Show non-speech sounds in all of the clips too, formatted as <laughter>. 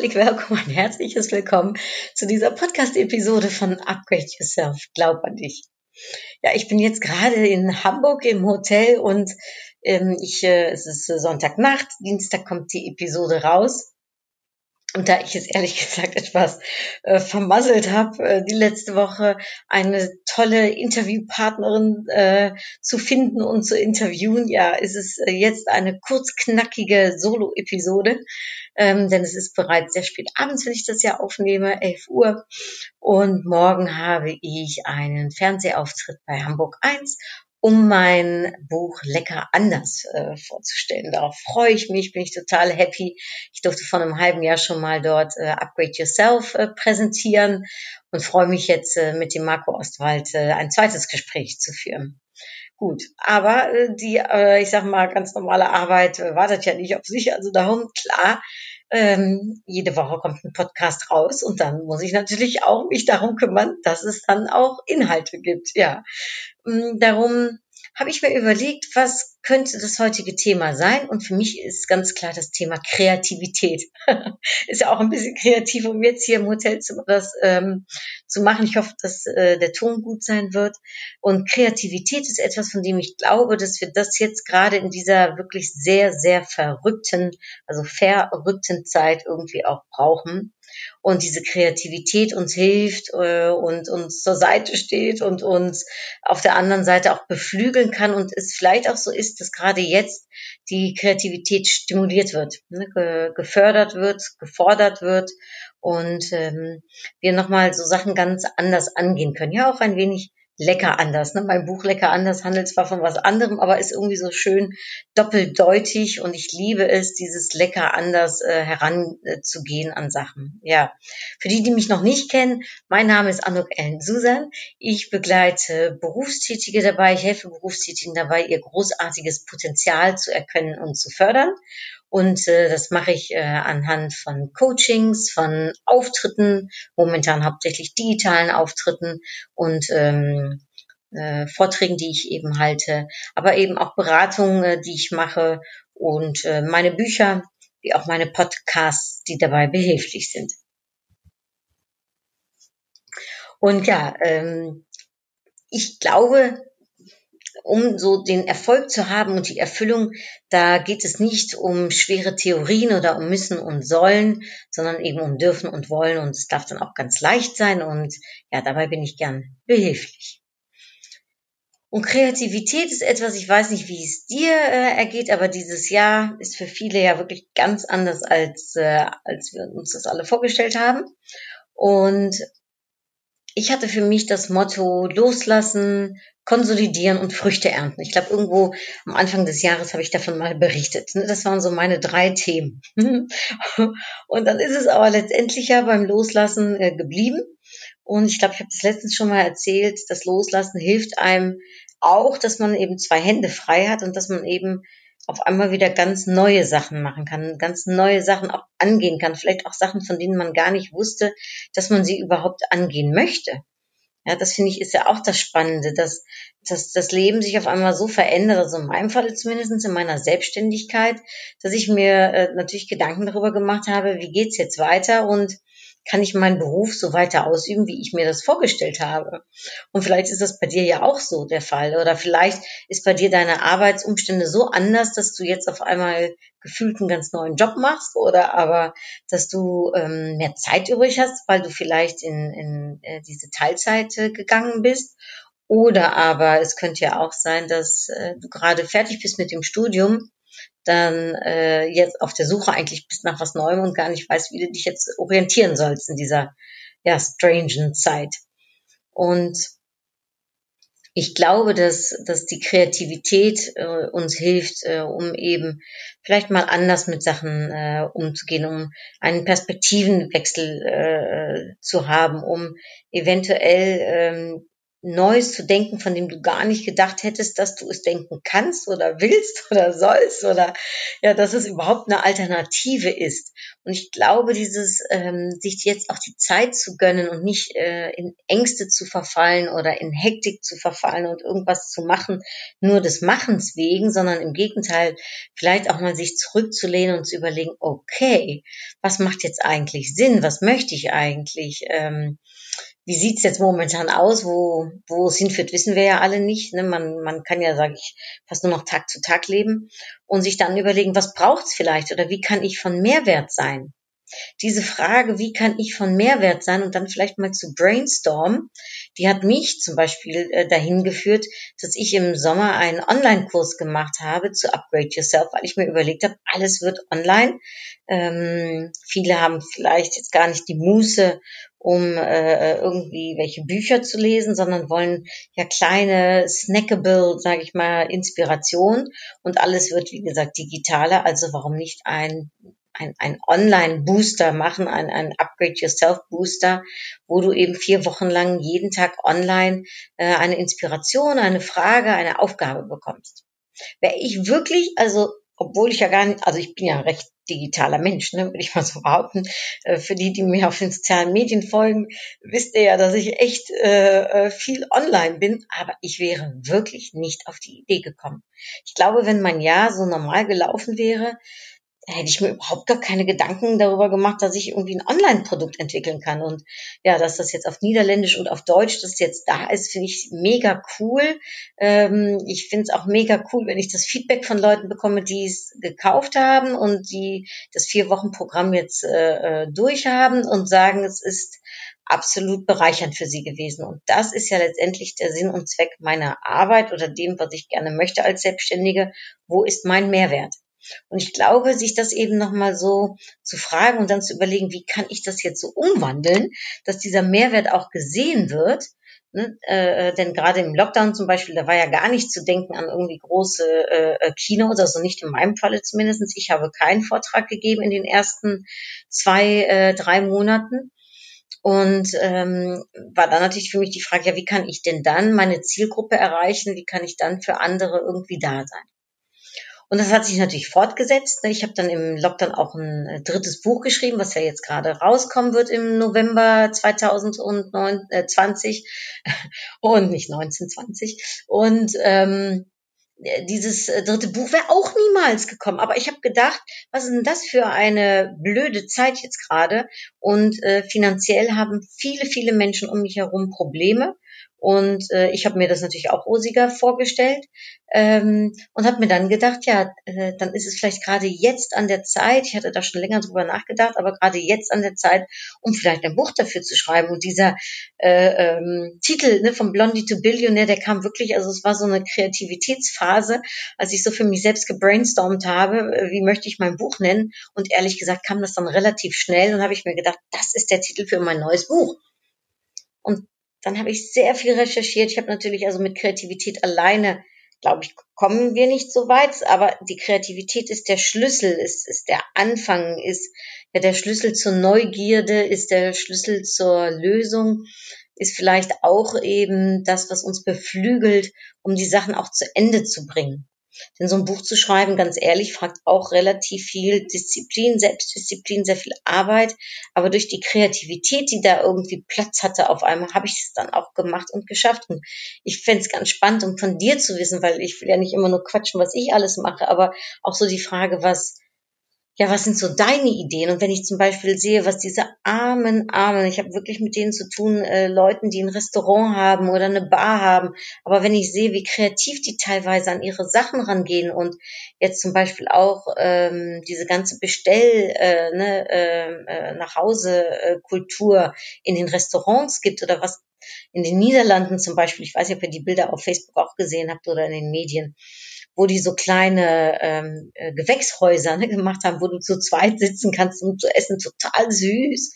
Herzlich willkommen, ein herzliches Willkommen zu dieser Podcast-Episode von Upgrade Yourself. Glaub an dich. Ja, ich bin jetzt gerade in Hamburg im Hotel und ähm, ich, äh, es ist Sonntagnacht, Dienstag kommt die Episode raus. Und da ich es ehrlich <laughs> gesagt etwas äh, vermasselt habe, äh, die letzte Woche eine tolle Interviewpartnerin äh, zu finden und zu interviewen, ja, ist es äh, jetzt eine kurzknackige Solo-Episode, ähm, denn es ist bereits sehr spät abends, wenn ich das ja aufnehme, 11 Uhr. Und morgen habe ich einen Fernsehauftritt bei Hamburg 1 um mein Buch Lecker anders äh, vorzustellen. Darauf freue ich mich, bin ich total happy. Ich durfte vor einem halben Jahr schon mal dort äh, Upgrade Yourself äh, präsentieren und freue mich jetzt äh, mit dem Marco Ostwald äh, ein zweites Gespräch zu führen. Gut, aber äh, die, ich sag mal, ganz normale Arbeit wartet ja nicht auf sich. Also darum, klar, ähm, jede Woche kommt ein Podcast raus und dann muss ich natürlich auch mich darum kümmern, dass es dann auch Inhalte gibt. Ja, mm, darum habe ich mir überlegt, was könnte das heutige Thema sein? Und für mich ist ganz klar das Thema Kreativität. <laughs> ist ja auch ein bisschen kreativ, um jetzt hier im Hotel zu, das ähm, zu machen. Ich hoffe, dass äh, der Ton gut sein wird. Und Kreativität ist etwas, von dem ich glaube, dass wir das jetzt gerade in dieser wirklich sehr, sehr verrückten, also verrückten Zeit irgendwie auch brauchen und diese Kreativität uns hilft äh, und uns zur Seite steht und uns auf der anderen Seite auch beflügeln kann und es vielleicht auch so ist, dass gerade jetzt die Kreativität stimuliert wird, ne, ge gefördert wird, gefordert wird und ähm, wir nochmal so Sachen ganz anders angehen können. Ja, auch ein wenig lecker anders. Ne? Mein Buch Lecker anders handelt zwar von was anderem, aber ist irgendwie so schön doppeldeutig und ich liebe es, dieses lecker anders äh, heranzugehen an Sachen. Ja, für die, die mich noch nicht kennen, mein Name ist Anuk Ellen Susan. Ich begleite Berufstätige dabei, ich helfe Berufstätigen dabei, ihr großartiges Potenzial zu erkennen und zu fördern. Und äh, das mache ich äh, anhand von Coachings, von Auftritten, momentan hauptsächlich digitalen Auftritten und ähm, äh, Vorträgen, die ich eben halte, aber eben auch Beratungen, äh, die ich mache und äh, meine Bücher, wie auch meine Podcasts, die dabei behilflich sind. Und ja, ähm, ich glaube, um so den Erfolg zu haben und die Erfüllung, da geht es nicht um schwere Theorien oder um müssen und sollen, sondern eben um dürfen und wollen und es darf dann auch ganz leicht sein und ja, dabei bin ich gern behilflich. Und Kreativität ist etwas, ich weiß nicht, wie es dir äh, ergeht, aber dieses Jahr ist für viele ja wirklich ganz anders, als, äh, als wir uns das alle vorgestellt haben. Und ich hatte für mich das Motto loslassen, konsolidieren und Früchte ernten. Ich glaube, irgendwo am Anfang des Jahres habe ich davon mal berichtet. Ne? Das waren so meine drei Themen. <laughs> Und dann ist es aber letztendlich ja beim Loslassen äh, geblieben. Und ich glaube, ich habe das letztens schon mal erzählt, das Loslassen hilft einem auch, dass man eben zwei Hände frei hat und dass man eben auf einmal wieder ganz neue Sachen machen kann, ganz neue Sachen auch angehen kann, vielleicht auch Sachen, von denen man gar nicht wusste, dass man sie überhaupt angehen möchte. Ja, das finde ich ist ja auch das Spannende, dass, dass das Leben sich auf einmal so verändert, also in meinem Fall zumindest in meiner Selbstständigkeit, dass ich mir äh, natürlich Gedanken darüber gemacht habe, wie geht's jetzt weiter und kann ich meinen Beruf so weiter ausüben, wie ich mir das vorgestellt habe. Und vielleicht ist das bei dir ja auch so der Fall. Oder vielleicht ist bei dir deine Arbeitsumstände so anders, dass du jetzt auf einmal gefühlt einen ganz neuen Job machst oder aber, dass du ähm, mehr Zeit übrig hast, weil du vielleicht in, in äh, diese Teilzeit äh, gegangen bist. Oder aber es könnte ja auch sein, dass äh, du gerade fertig bist mit dem Studium dann äh, jetzt auf der Suche eigentlich bist nach was Neuem und gar nicht weißt, wie du dich jetzt orientieren sollst in dieser ja, strangen Zeit. Und ich glaube, dass, dass die Kreativität äh, uns hilft, äh, um eben vielleicht mal anders mit Sachen äh, umzugehen, um einen Perspektivenwechsel äh, zu haben, um eventuell ähm, Neues zu denken, von dem du gar nicht gedacht hättest, dass du es denken kannst oder willst <laughs> oder sollst oder ja, dass es überhaupt eine Alternative ist. Und ich glaube, dieses ähm, sich jetzt auch die Zeit zu gönnen und nicht äh, in Ängste zu verfallen oder in Hektik zu verfallen und irgendwas zu machen, nur des Machens wegen, sondern im Gegenteil, vielleicht auch mal sich zurückzulehnen und zu überlegen, okay, was macht jetzt eigentlich Sinn? Was möchte ich eigentlich? Ähm, wie sieht's jetzt momentan aus? Wo, wo es hinführt, wissen wir ja alle nicht. Ne? Man, man kann ja, sage ich, fast nur noch Tag zu Tag leben und sich dann überlegen, was braucht's vielleicht oder wie kann ich von Mehrwert sein? Diese Frage, wie kann ich von Mehrwert sein und dann vielleicht mal zu brainstorm, die hat mich zum Beispiel äh, dahin geführt, dass ich im Sommer einen Online-Kurs gemacht habe zu Upgrade Yourself, weil ich mir überlegt habe, alles wird online. Ähm, viele haben vielleicht jetzt gar nicht die Muße, um äh, irgendwie welche Bücher zu lesen, sondern wollen ja kleine, snackable, sage ich mal, Inspiration und alles wird, wie gesagt, digitaler. Also warum nicht ein ein, ein Online-Booster machen, ein, ein Upgrade-Yourself-Booster, wo du eben vier Wochen lang jeden Tag online äh, eine Inspiration, eine Frage, eine Aufgabe bekommst. Wäre ich wirklich, also obwohl ich ja gar nicht, also ich bin ja ein recht digitaler Mensch, ne, würde ich mal so behaupten. Äh, für die, die mir auf den sozialen Medien folgen, wisst ihr ja, dass ich echt äh, äh, viel online bin, aber ich wäre wirklich nicht auf die Idee gekommen. Ich glaube, wenn mein Jahr so normal gelaufen wäre, da hätte ich mir überhaupt gar keine Gedanken darüber gemacht, dass ich irgendwie ein Online-Produkt entwickeln kann. Und ja, dass das jetzt auf Niederländisch und auf Deutsch, das jetzt da ist, finde ich mega cool. Ähm, ich finde es auch mega cool, wenn ich das Feedback von Leuten bekomme, die es gekauft haben und die das Vier-Wochen-Programm jetzt äh, äh durchhaben und sagen, es ist absolut bereichernd für sie gewesen. Und das ist ja letztendlich der Sinn und Zweck meiner Arbeit oder dem, was ich gerne möchte als Selbstständige. Wo ist mein Mehrwert? Und ich glaube, sich das eben nochmal so zu fragen und dann zu überlegen, wie kann ich das jetzt so umwandeln, dass dieser Mehrwert auch gesehen wird. Ne? Äh, denn gerade im Lockdown zum Beispiel, da war ja gar nicht zu denken an irgendwie große äh, äh Keynotes, also nicht in meinem Falle zumindestens. Ich habe keinen Vortrag gegeben in den ersten zwei, äh, drei Monaten. Und ähm, war dann natürlich für mich die Frage, ja, wie kann ich denn dann meine Zielgruppe erreichen? Wie kann ich dann für andere irgendwie da sein? Und das hat sich natürlich fortgesetzt. Ich habe dann im Lockdown auch ein äh, drittes Buch geschrieben, was ja jetzt gerade rauskommen wird im November 2020 <laughs> und nicht 1920. Und ähm, dieses äh, dritte Buch wäre auch niemals gekommen. Aber ich habe gedacht, was ist denn das für eine blöde Zeit jetzt gerade? Und äh, finanziell haben viele, viele Menschen um mich herum Probleme. Und äh, ich habe mir das natürlich auch rosiger vorgestellt ähm, und habe mir dann gedacht, ja, äh, dann ist es vielleicht gerade jetzt an der Zeit, ich hatte da schon länger drüber nachgedacht, aber gerade jetzt an der Zeit, um vielleicht ein Buch dafür zu schreiben. Und dieser äh, ähm, Titel ne, vom Blondie to Billionaire, der kam wirklich, also es war so eine Kreativitätsphase, als ich so für mich selbst gebrainstormt habe, äh, wie möchte ich mein Buch nennen. Und ehrlich gesagt kam das dann relativ schnell und habe ich mir gedacht, das ist der Titel für mein neues Buch. Und dann habe ich sehr viel recherchiert. Ich habe natürlich also mit Kreativität alleine, glaube ich, kommen wir nicht so weit, aber die Kreativität ist der Schlüssel, ist, ist der Anfang, ist ja der Schlüssel zur Neugierde, ist der Schlüssel zur Lösung, ist vielleicht auch eben das, was uns beflügelt, um die Sachen auch zu Ende zu bringen. Denn so ein Buch zu schreiben, ganz ehrlich, fragt auch relativ viel Disziplin, Selbstdisziplin, sehr viel Arbeit. Aber durch die Kreativität, die da irgendwie Platz hatte, auf einmal habe ich es dann auch gemacht und geschafft. Und ich fände es ganz spannend, um von dir zu wissen, weil ich will ja nicht immer nur quatschen, was ich alles mache, aber auch so die Frage, was ja, was sind so deine Ideen? Und wenn ich zum Beispiel sehe, was diese armen, armen, ich habe wirklich mit denen zu tun, äh, Leuten, die ein Restaurant haben oder eine Bar haben, aber wenn ich sehe, wie kreativ die teilweise an ihre Sachen rangehen und jetzt zum Beispiel auch ähm, diese ganze Bestell, äh, ne, ähm, äh, nach Hause äh, Kultur in den Restaurants gibt oder was in den Niederlanden zum Beispiel, ich weiß nicht, ob ihr die Bilder auf Facebook auch gesehen habt oder in den Medien, wo die so kleine ähm, äh, Gewächshäuser ne, gemacht haben, wo du zu zweit sitzen kannst, um zu essen, total süß.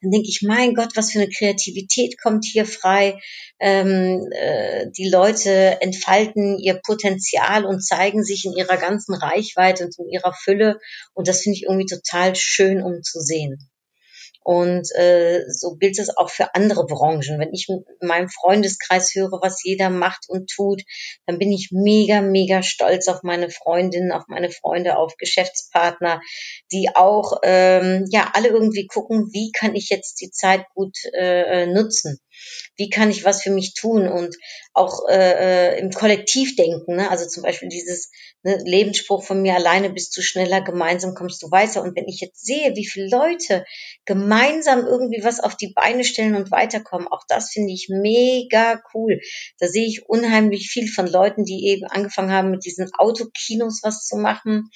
Dann denke ich, mein Gott, was für eine Kreativität kommt hier frei. Ähm, äh, die Leute entfalten ihr Potenzial und zeigen sich in ihrer ganzen Reichweite und in ihrer Fülle. Und das finde ich irgendwie total schön, um zu sehen. Und äh, so gilt es auch für andere Branchen. Wenn ich in meinem Freundeskreis höre, was jeder macht und tut, dann bin ich mega, mega stolz auf meine Freundinnen, auf meine Freunde, auf Geschäftspartner, die auch ähm, ja alle irgendwie gucken, wie kann ich jetzt die Zeit gut äh, äh nutzen wie kann ich was für mich tun und auch äh, äh, im Kollektiv denken. Ne? Also zum Beispiel dieses ne, Lebensspruch von mir, alleine bist du schneller, gemeinsam kommst du weiter. Und wenn ich jetzt sehe, wie viele Leute gemeinsam irgendwie was auf die Beine stellen und weiterkommen, auch das finde ich mega cool. Da sehe ich unheimlich viel von Leuten, die eben angefangen haben, mit diesen Autokinos was zu machen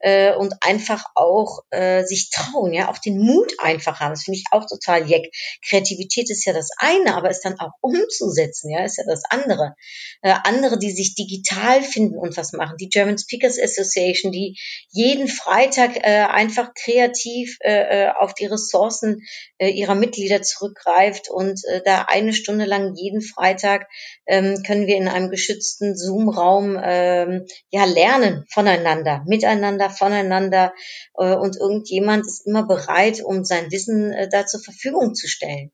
äh, und einfach auch äh, sich trauen, ja, auch den Mut einfach haben. Das finde ich auch total jeck. Kreativität ist ja das eine, aber es dann auch umzusetzen, ja, ist ja das andere. Äh, andere, die sich digital finden und was machen. Die German Speakers Association, die jeden Freitag äh, einfach kreativ äh, äh auf die Ressourcen äh, ihrer Mitglieder zurückgreift und äh, da eine Stunde lang jeden Freitag ähm, können wir in einem geschützten Zoom-Raum ähm, ja lernen voneinander, miteinander, voneinander äh, und irgendjemand ist immer bereit, um sein Wissen äh, da zur Verfügung zu stellen.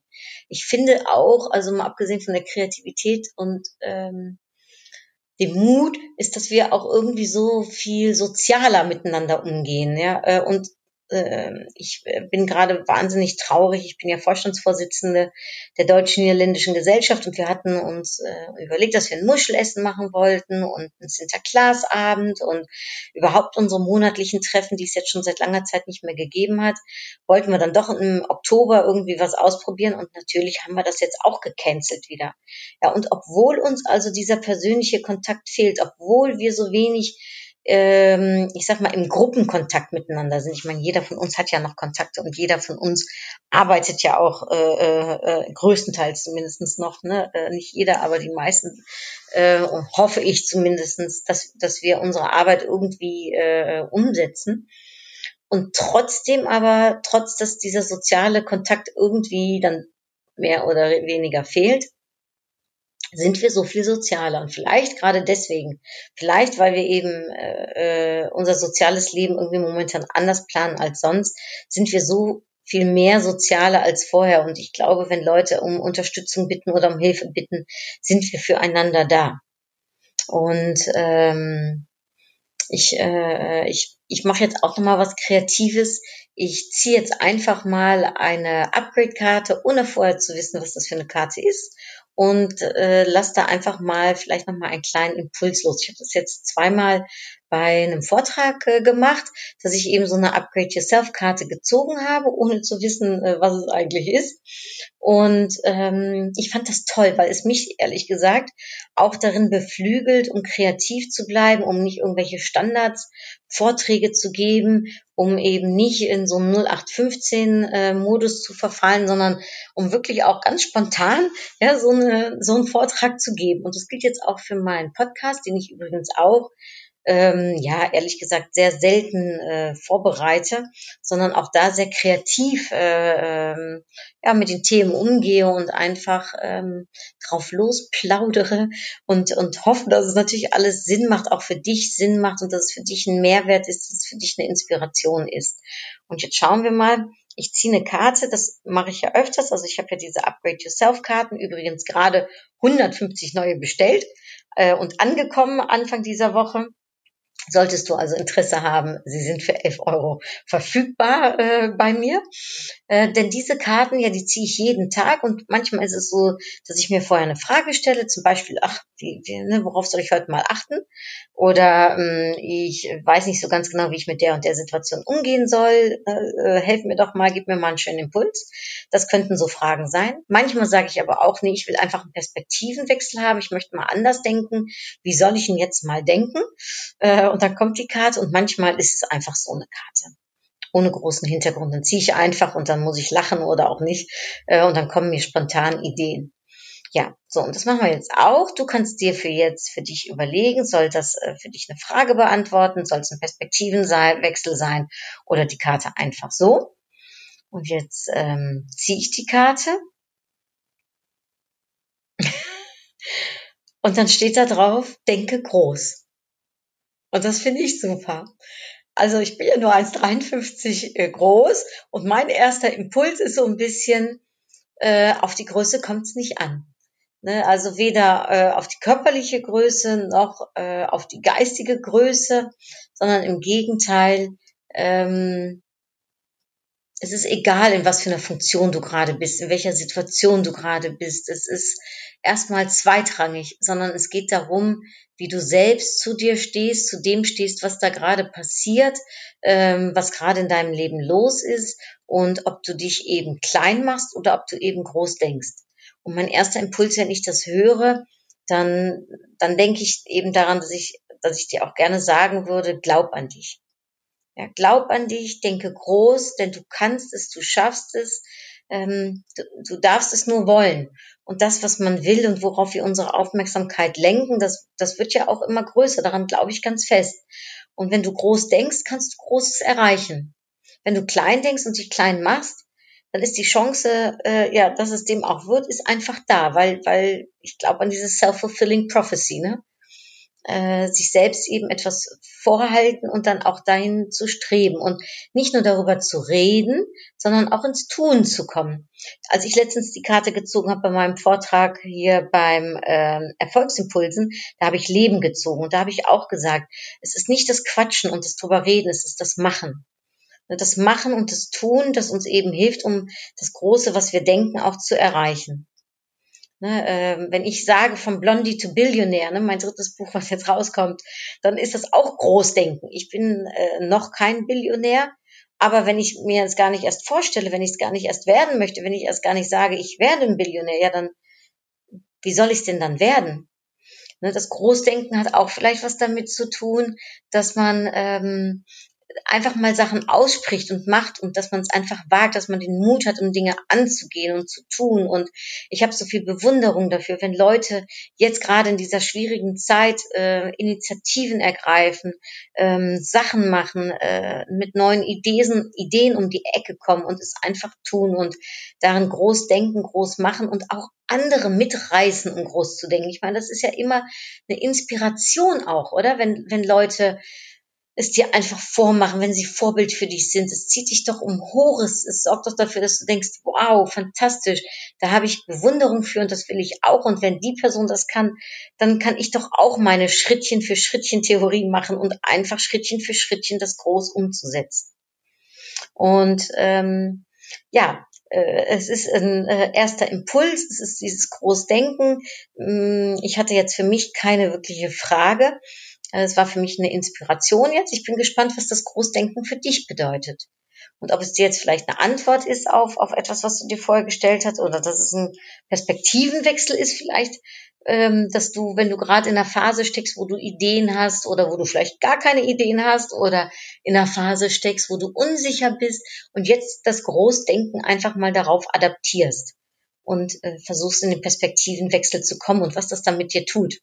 Ich finde auch, also mal abgesehen von der Kreativität und ähm, dem Mut, ist, dass wir auch irgendwie so viel sozialer miteinander umgehen, ja, äh, und ähm, ich äh, bin gerade wahnsinnig traurig. Ich bin ja Vorstandsvorsitzende der Deutschen Niederländischen Gesellschaft und wir hatten uns äh, überlegt, dass wir ein Muschelessen machen wollten und ein Sinterklaasabend und überhaupt unsere monatlichen Treffen, die es jetzt schon seit langer Zeit nicht mehr gegeben hat, wollten wir dann doch im Oktober irgendwie was ausprobieren und natürlich haben wir das jetzt auch gecancelt wieder. Ja, und obwohl uns also dieser persönliche Kontakt fehlt, obwohl wir so wenig ähm, ich sag mal, im Gruppenkontakt miteinander sind. Ich meine, jeder von uns hat ja noch Kontakte und jeder von uns arbeitet ja auch äh, äh, größtenteils zumindestens noch, ne? Äh, nicht jeder, aber die meisten, äh, hoffe ich zumindestens, dass, dass wir unsere Arbeit irgendwie äh, umsetzen. Und trotzdem aber, trotz dass dieser soziale Kontakt irgendwie dann mehr oder weniger fehlt, sind wir so viel sozialer. Und vielleicht gerade deswegen, vielleicht weil wir eben äh, äh, unser soziales Leben irgendwie momentan anders planen als sonst, sind wir so viel mehr sozialer als vorher. Und ich glaube, wenn Leute um Unterstützung bitten oder um Hilfe bitten, sind wir füreinander da. Und ähm, ich, äh, ich, ich mache jetzt auch nochmal was Kreatives. Ich ziehe jetzt einfach mal eine Upgrade-Karte, ohne vorher zu wissen, was das für eine Karte ist und äh, lass da einfach mal vielleicht noch mal einen kleinen Impuls los. Ich habe das jetzt zweimal bei einem Vortrag äh, gemacht, dass ich eben so eine Upgrade Yourself Karte gezogen habe, ohne zu wissen, äh, was es eigentlich ist. Und ähm, ich fand das toll, weil es mich ehrlich gesagt auch darin beflügelt, um kreativ zu bleiben, um nicht irgendwelche Standards Vorträge zu geben, um eben nicht in so einen 0815-Modus äh, zu verfallen, sondern um wirklich auch ganz spontan ja, so, eine, so einen Vortrag zu geben. Und das gilt jetzt auch für meinen Podcast, den ich übrigens auch ähm, ja, ehrlich gesagt, sehr selten äh, vorbereite, sondern auch da sehr kreativ äh, ähm, ja, mit den Themen umgehe und einfach ähm, drauf losplaudere und, und hoffe, dass es natürlich alles Sinn macht, auch für dich Sinn macht und dass es für dich ein Mehrwert ist, dass es für dich eine Inspiration ist. Und jetzt schauen wir mal, ich ziehe eine Karte, das mache ich ja öfters, also ich habe ja diese Upgrade Yourself Karten, übrigens gerade 150 neue bestellt äh, und angekommen Anfang dieser Woche. Solltest du also Interesse haben, sie sind für 11 Euro verfügbar äh, bei mir. Äh, denn diese Karten, ja, die ziehe ich jeden Tag und manchmal ist es so, dass ich mir vorher eine Frage stelle, zum Beispiel, ach, wie, wie, ne, worauf soll ich heute mal achten? Oder ähm, ich weiß nicht so ganz genau, wie ich mit der und der Situation umgehen soll. Äh, helf mir doch mal, gib mir mal einen schönen Impuls. Das könnten so Fragen sein. Manchmal sage ich aber auch, nee, ich will einfach einen Perspektivenwechsel haben. Ich möchte mal anders denken. Wie soll ich denn jetzt mal denken? Äh, und dann kommt die Karte und manchmal ist es einfach so eine Karte ohne großen Hintergrund. Dann ziehe ich einfach und dann muss ich lachen oder auch nicht. Äh, und dann kommen mir spontan Ideen. Ja, so, und das machen wir jetzt auch. Du kannst dir für jetzt, für dich überlegen, soll das äh, für dich eine Frage beantworten, soll es ein Perspektivenwechsel sein oder die Karte einfach so. Und jetzt ähm, ziehe ich die Karte. <laughs> und dann steht da drauf, denke groß. Und das finde ich super. Also ich bin ja nur 1,53 äh, groß und mein erster Impuls ist so ein bisschen, äh, auf die Größe kommt es nicht an. Ne? Also weder äh, auf die körperliche Größe noch äh, auf die geistige Größe, sondern im Gegenteil, ähm, es ist egal, in was für einer Funktion du gerade bist, in welcher Situation du gerade bist. Es ist erstmal zweitrangig, sondern es geht darum, wie du selbst zu dir stehst, zu dem stehst, was da gerade passiert, ähm, was gerade in deinem Leben los ist und ob du dich eben klein machst oder ob du eben groß denkst. Und mein erster Impuls, wenn ich das höre, dann, dann denke ich eben daran, dass ich, dass ich dir auch gerne sagen würde, glaub an dich. Ja, glaub an dich, denke groß, denn du kannst es, du schaffst es, ähm, du, du darfst es nur wollen. Und das, was man will und worauf wir unsere Aufmerksamkeit lenken, das, das wird ja auch immer größer. Daran glaube ich ganz fest. Und wenn du groß denkst, kannst du Großes erreichen. Wenn du klein denkst und dich klein machst, dann ist die Chance, äh, ja, dass es dem auch wird, ist einfach da, weil, weil ich glaube an dieses self-fulfilling prophecy, ne? Äh, sich selbst eben etwas vorhalten und dann auch dahin zu streben und nicht nur darüber zu reden, sondern auch ins Tun zu kommen. Als ich letztens die Karte gezogen habe bei meinem Vortrag hier beim äh, Erfolgsimpulsen, da habe ich Leben gezogen und da habe ich auch gesagt, es ist nicht das Quatschen und das drüber reden, es ist das Machen. Das Machen und das Tun, das uns eben hilft, um das Große, was wir denken, auch zu erreichen. Ne, äh, wenn ich sage von Blondie to Billionär, ne, mein drittes Buch, was jetzt rauskommt, dann ist das auch Großdenken. Ich bin äh, noch kein Billionär, aber wenn ich mir es gar nicht erst vorstelle, wenn ich es gar nicht erst werden möchte, wenn ich erst gar nicht sage, ich werde ein Billionär, ja, dann wie soll ich es denn dann werden? Ne, das Großdenken hat auch vielleicht was damit zu tun, dass man ähm, einfach mal Sachen ausspricht und macht und dass man es einfach wagt, dass man den Mut hat, um Dinge anzugehen und zu tun. Und ich habe so viel Bewunderung dafür, wenn Leute jetzt gerade in dieser schwierigen Zeit äh, Initiativen ergreifen, ähm, Sachen machen, äh, mit neuen Ideen, Ideen um die Ecke kommen und es einfach tun und darin groß denken, groß machen und auch andere mitreißen, um groß zu denken. Ich meine, das ist ja immer eine Inspiration auch, oder? Wenn, wenn Leute es dir einfach vormachen, wenn sie Vorbild für dich sind. Es zieht dich doch um Hohes. Es sorgt doch dafür, dass du denkst, wow, fantastisch. Da habe ich Bewunderung für und das will ich auch. Und wenn die Person das kann, dann kann ich doch auch meine Schrittchen für Schrittchen Theorie machen und einfach Schrittchen für Schrittchen das groß umzusetzen. Und ähm, ja, äh, es ist ein äh, erster Impuls, es ist dieses Großdenken. Mm, ich hatte jetzt für mich keine wirkliche Frage. Es war für mich eine Inspiration jetzt. Ich bin gespannt, was das Großdenken für dich bedeutet. Und ob es dir jetzt vielleicht eine Antwort ist auf, auf etwas, was du dir vorher gestellt hast, oder dass es ein Perspektivenwechsel ist vielleicht, ähm, dass du, wenn du gerade in einer Phase steckst, wo du Ideen hast oder wo du vielleicht gar keine Ideen hast oder in einer Phase steckst, wo du unsicher bist und jetzt das Großdenken einfach mal darauf adaptierst und äh, versuchst in den Perspektivenwechsel zu kommen und was das dann mit dir tut.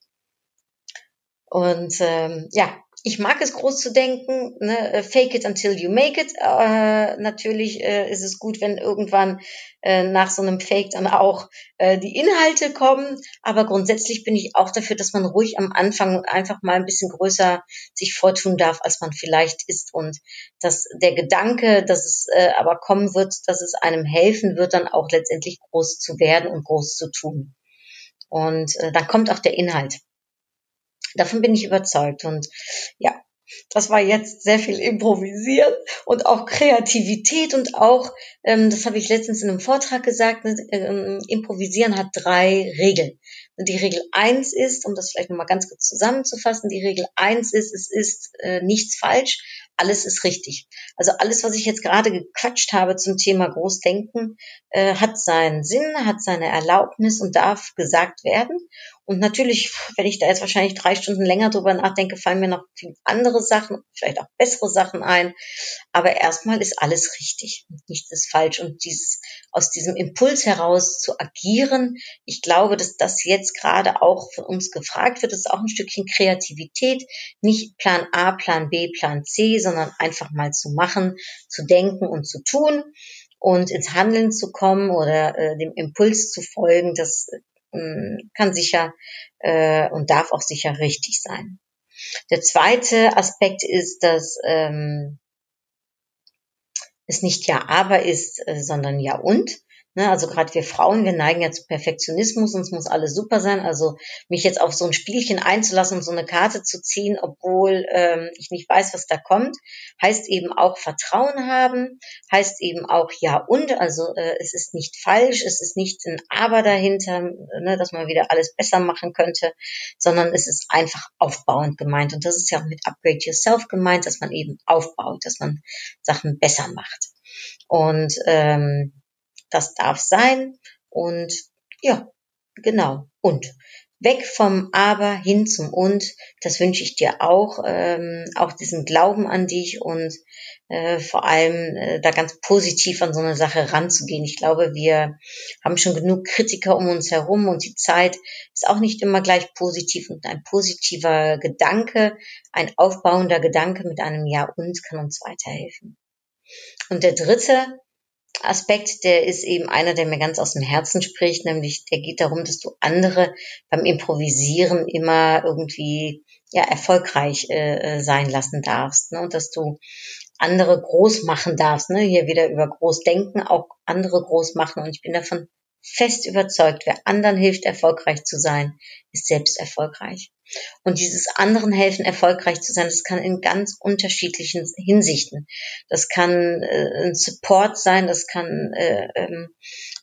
Und ähm, ja, ich mag es groß zu denken, ne? Äh, fake it until you make it. Äh, natürlich äh, ist es gut, wenn irgendwann äh, nach so einem Fake dann auch äh, die Inhalte kommen. Aber grundsätzlich bin ich auch dafür, dass man ruhig am Anfang einfach mal ein bisschen größer sich vortun darf, als man vielleicht ist. Und dass der Gedanke, dass es äh, aber kommen wird, dass es einem helfen wird, dann auch letztendlich groß zu werden und groß zu tun. Und äh, dann kommt auch der Inhalt. Davon bin ich überzeugt. Und ja, das war jetzt sehr viel Improvisieren und auch Kreativität und auch, ähm, das habe ich letztens in einem Vortrag gesagt, ne, ähm, Improvisieren hat drei Regeln. Die Regel eins ist, um das vielleicht nochmal ganz kurz zusammenzufassen, die Regel eins ist, es ist äh, nichts falsch, alles ist richtig. Also alles, was ich jetzt gerade gequatscht habe zum Thema Großdenken, äh, hat seinen Sinn, hat seine Erlaubnis und darf gesagt werden. Und natürlich, wenn ich da jetzt wahrscheinlich drei Stunden länger drüber nachdenke, fallen mir noch viele andere Sachen, vielleicht auch bessere Sachen ein. Aber erstmal ist alles richtig und nichts ist falsch. Und dieses aus diesem Impuls heraus zu agieren. Ich glaube, dass das jetzt gerade auch für uns gefragt wird. Das ist auch ein Stückchen Kreativität. Nicht Plan A, Plan B, Plan C, sondern einfach mal zu machen, zu denken und zu tun und ins Handeln zu kommen oder äh, dem Impuls zu folgen. Das äh, kann sicher äh, und darf auch sicher richtig sein. Der zweite Aspekt ist, dass ähm, es nicht ja aber ist, äh, sondern ja und. Ne, also gerade wir Frauen, wir neigen ja zu Perfektionismus, uns muss alles super sein. Also mich jetzt auf so ein Spielchen einzulassen und so eine Karte zu ziehen, obwohl ähm, ich nicht weiß, was da kommt, heißt eben auch Vertrauen haben, heißt eben auch ja und. Also äh, es ist nicht falsch, es ist nicht ein Aber dahinter, ne, dass man wieder alles besser machen könnte, sondern es ist einfach aufbauend gemeint. Und das ist ja auch mit Upgrade Yourself gemeint, dass man eben aufbaut, dass man Sachen besser macht. Und ähm, das darf sein und ja, genau. Und weg vom Aber hin zum Und, das wünsche ich dir auch, ähm, auch diesen Glauben an dich und äh, vor allem äh, da ganz positiv an so eine Sache ranzugehen. Ich glaube, wir haben schon genug Kritiker um uns herum und die Zeit ist auch nicht immer gleich positiv und ein positiver Gedanke, ein aufbauender Gedanke mit einem Ja und kann uns weiterhelfen. Und der dritte Aspekt, der ist eben einer, der mir ganz aus dem Herzen spricht, nämlich der geht darum, dass du andere beim Improvisieren immer irgendwie ja erfolgreich äh, äh, sein lassen darfst ne? und dass du andere groß machen darfst. Ne? Hier wieder über groß denken, auch andere groß machen und ich bin davon fest überzeugt, wer anderen hilft, erfolgreich zu sein, ist selbst erfolgreich. Und dieses anderen helfen, erfolgreich zu sein, das kann in ganz unterschiedlichen Hinsichten. Das kann äh, ein Support sein, das kann äh, ähm,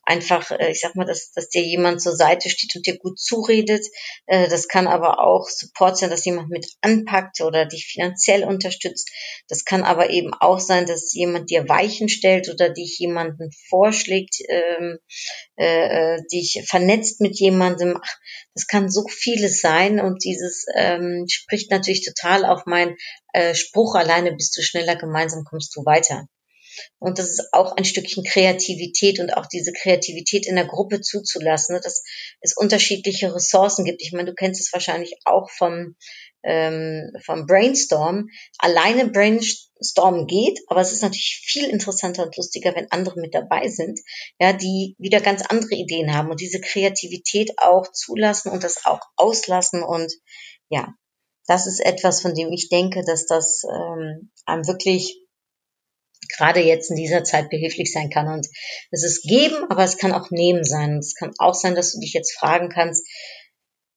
einfach, äh, ich sag mal, dass, dass dir jemand zur Seite steht und dir gut zuredet. Äh, das kann aber auch Support sein, dass jemand mit anpackt oder dich finanziell unterstützt. Das kann aber eben auch sein, dass jemand dir Weichen stellt oder dich jemanden vorschlägt, ähm, äh, äh dich vernetzt mit jemandem. Ach, das kann so vieles sein und dieses ähm, spricht natürlich total auf mein äh, Spruch, alleine bist du schneller, gemeinsam kommst du weiter. Und das ist auch ein Stückchen Kreativität und auch diese Kreativität in der Gruppe zuzulassen, ne, dass es unterschiedliche Ressourcen gibt. Ich meine, du kennst es wahrscheinlich auch vom, ähm, vom Brainstorm. Alleine Brainstorm geht, aber es ist natürlich viel interessanter und lustiger, wenn andere mit dabei sind, ja, die wieder ganz andere Ideen haben und diese Kreativität auch zulassen und das auch auslassen und ja, das ist etwas, von dem ich denke, dass das ähm, einem wirklich gerade jetzt in dieser Zeit behilflich sein kann. Und es ist geben, aber es kann auch nehmen sein. Es kann auch sein, dass du dich jetzt fragen kannst,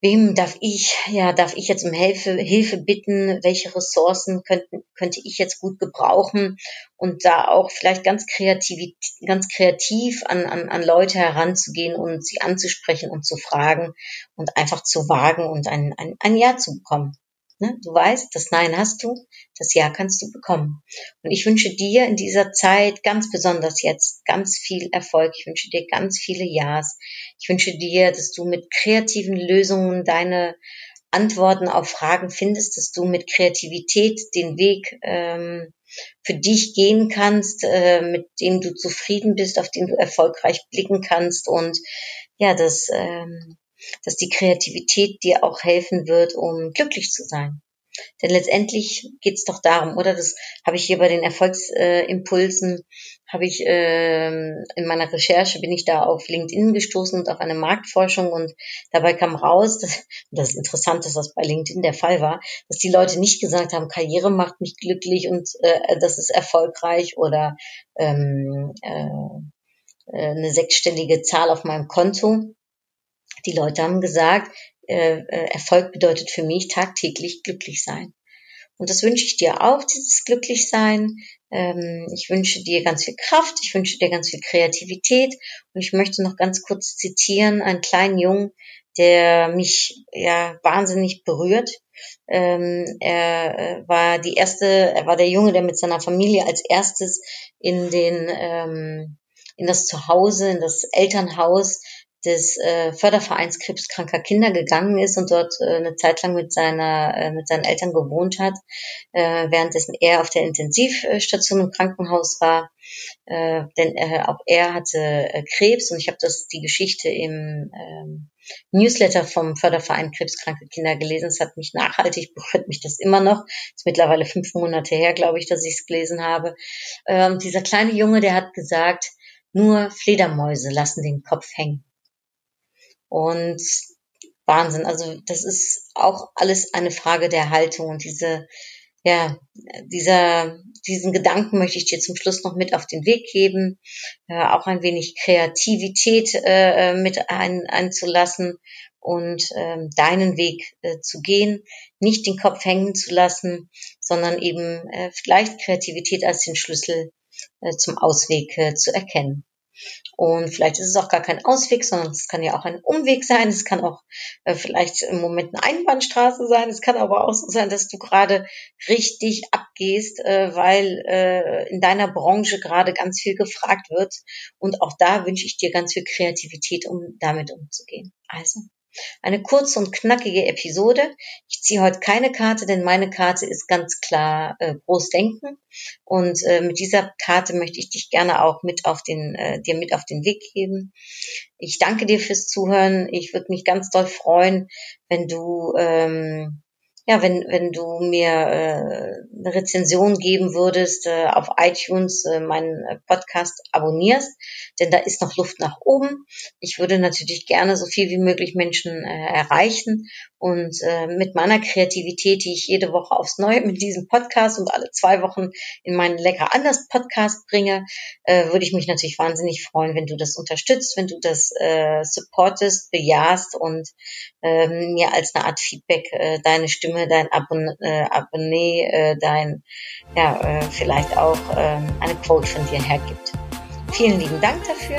wem darf ich, ja, darf ich jetzt um Hilfe, Hilfe bitten? Welche Ressourcen könnten, könnte ich jetzt gut gebrauchen? Und da auch vielleicht ganz kreativ, ganz kreativ an, an, an Leute heranzugehen und sie anzusprechen und zu fragen und einfach zu wagen und ein, ein, ein Ja zu bekommen. Ne? Du weißt, das Nein hast du, das Ja kannst du bekommen. Und ich wünsche dir in dieser Zeit, ganz besonders jetzt, ganz viel Erfolg. Ich wünsche dir ganz viele Ja's. Ich wünsche dir, dass du mit kreativen Lösungen deine Antworten auf Fragen findest, dass du mit Kreativität den Weg ähm, für dich gehen kannst, äh, mit dem du zufrieden bist, auf den du erfolgreich blicken kannst und ja, das ähm, dass die Kreativität dir auch helfen wird, um glücklich zu sein. Denn letztendlich geht's doch darum, oder? Das habe ich hier bei den Erfolgsimpulsen, habe ich äh, in meiner Recherche bin ich da auf LinkedIn gestoßen und auf eine Marktforschung und dabei kam raus, dass, das ist interessant, dass das bei LinkedIn der Fall war, dass die Leute nicht gesagt haben, Karriere macht mich glücklich und äh, das ist erfolgreich oder ähm, äh, äh eine sechsstellige Zahl auf meinem Konto, die Leute haben gesagt, äh, äh, Erfolg bedeutet für mich tagtäglich glücklich sein. Und das wünsche ich dir auch, dieses Glücklichsein. Ähm, ich wünsche dir ganz viel Kraft, ich wünsche dir ganz viel Kreativität. Und ich möchte noch ganz kurz zitieren, einen kleinen Jungen, der mich ja wahnsinnig berührt. Ähm, er äh, war die erste, er war der Junge, der mit seiner Familie als erstes in den ähm, in das Zuhause, in das Elternhaus des äh, Fördervereins krebskranker Kinder gegangen ist und dort äh, eine Zeit lang mit seiner äh, mit seinen Eltern gewohnt hat, äh, währenddessen er auf der Intensivstation im Krankenhaus war, äh, denn äh, auch er hatte äh, Krebs und ich habe das die Geschichte im ähm, Newsletter vom Förderverein Krebskranke Kinder gelesen. Es hat mich nachhaltig <laughs> berührt, mich das immer noch. Es ist mittlerweile fünf Monate her, glaube ich, dass ich es gelesen habe. Ähm, dieser kleine Junge, der hat gesagt, nur Fledermäuse lassen den Kopf hängen. Und Wahnsinn. Also das ist auch alles eine Frage der Haltung und diese, ja, dieser, diesen Gedanken möchte ich dir zum Schluss noch mit auf den Weg geben, äh, auch ein wenig Kreativität äh, mit ein, einzulassen und äh, deinen Weg äh, zu gehen, nicht den Kopf hängen zu lassen, sondern eben äh, vielleicht Kreativität als den Schlüssel äh, zum Ausweg äh, zu erkennen. Und vielleicht ist es auch gar kein Ausweg, sondern es kann ja auch ein Umweg sein. Es kann auch äh, vielleicht im Moment eine Einbahnstraße sein. Es kann aber auch so sein, dass du gerade richtig abgehst, äh, weil äh, in deiner Branche gerade ganz viel gefragt wird. Und auch da wünsche ich dir ganz viel Kreativität, um damit umzugehen. Also eine kurze und knackige Episode. Ich ziehe heute keine Karte, denn meine Karte ist ganz klar äh, Großdenken. Und äh, mit dieser Karte möchte ich dich gerne auch mit auf den, äh, dir mit auf den Weg geben. Ich danke dir fürs Zuhören. Ich würde mich ganz doll freuen, wenn du ähm, ja, wenn, wenn du mir äh, eine Rezension geben würdest äh, auf iTunes, äh, meinen Podcast abonnierst, denn da ist noch Luft nach oben. Ich würde natürlich gerne so viel wie möglich Menschen äh, erreichen und äh, mit meiner Kreativität, die ich jede Woche aufs Neue mit diesem Podcast und alle zwei Wochen in meinen Lecker anders Podcast bringe, äh, würde ich mich natürlich wahnsinnig freuen, wenn du das unterstützt, wenn du das äh, supportest, bejahst und äh, mir als eine Art Feedback äh, deine Stimme Stimme, dein Abon äh, Abonnee, äh, dein, ja, äh, vielleicht auch äh, eine Quote von dir hergibt. Vielen lieben Dank dafür.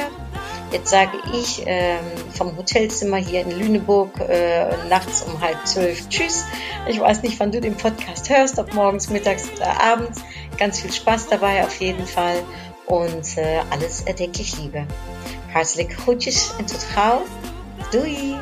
Jetzt sage ich ähm, vom Hotelzimmer hier in Lüneburg äh, nachts um halb zwölf Tschüss. Ich weiß nicht, wann du den Podcast hörst, ob morgens, mittags oder abends. Ganz viel Spaß dabei auf jeden Fall und äh, alles erdenklich Liebe. Hartelijk groetjes en tot gauw. Doei!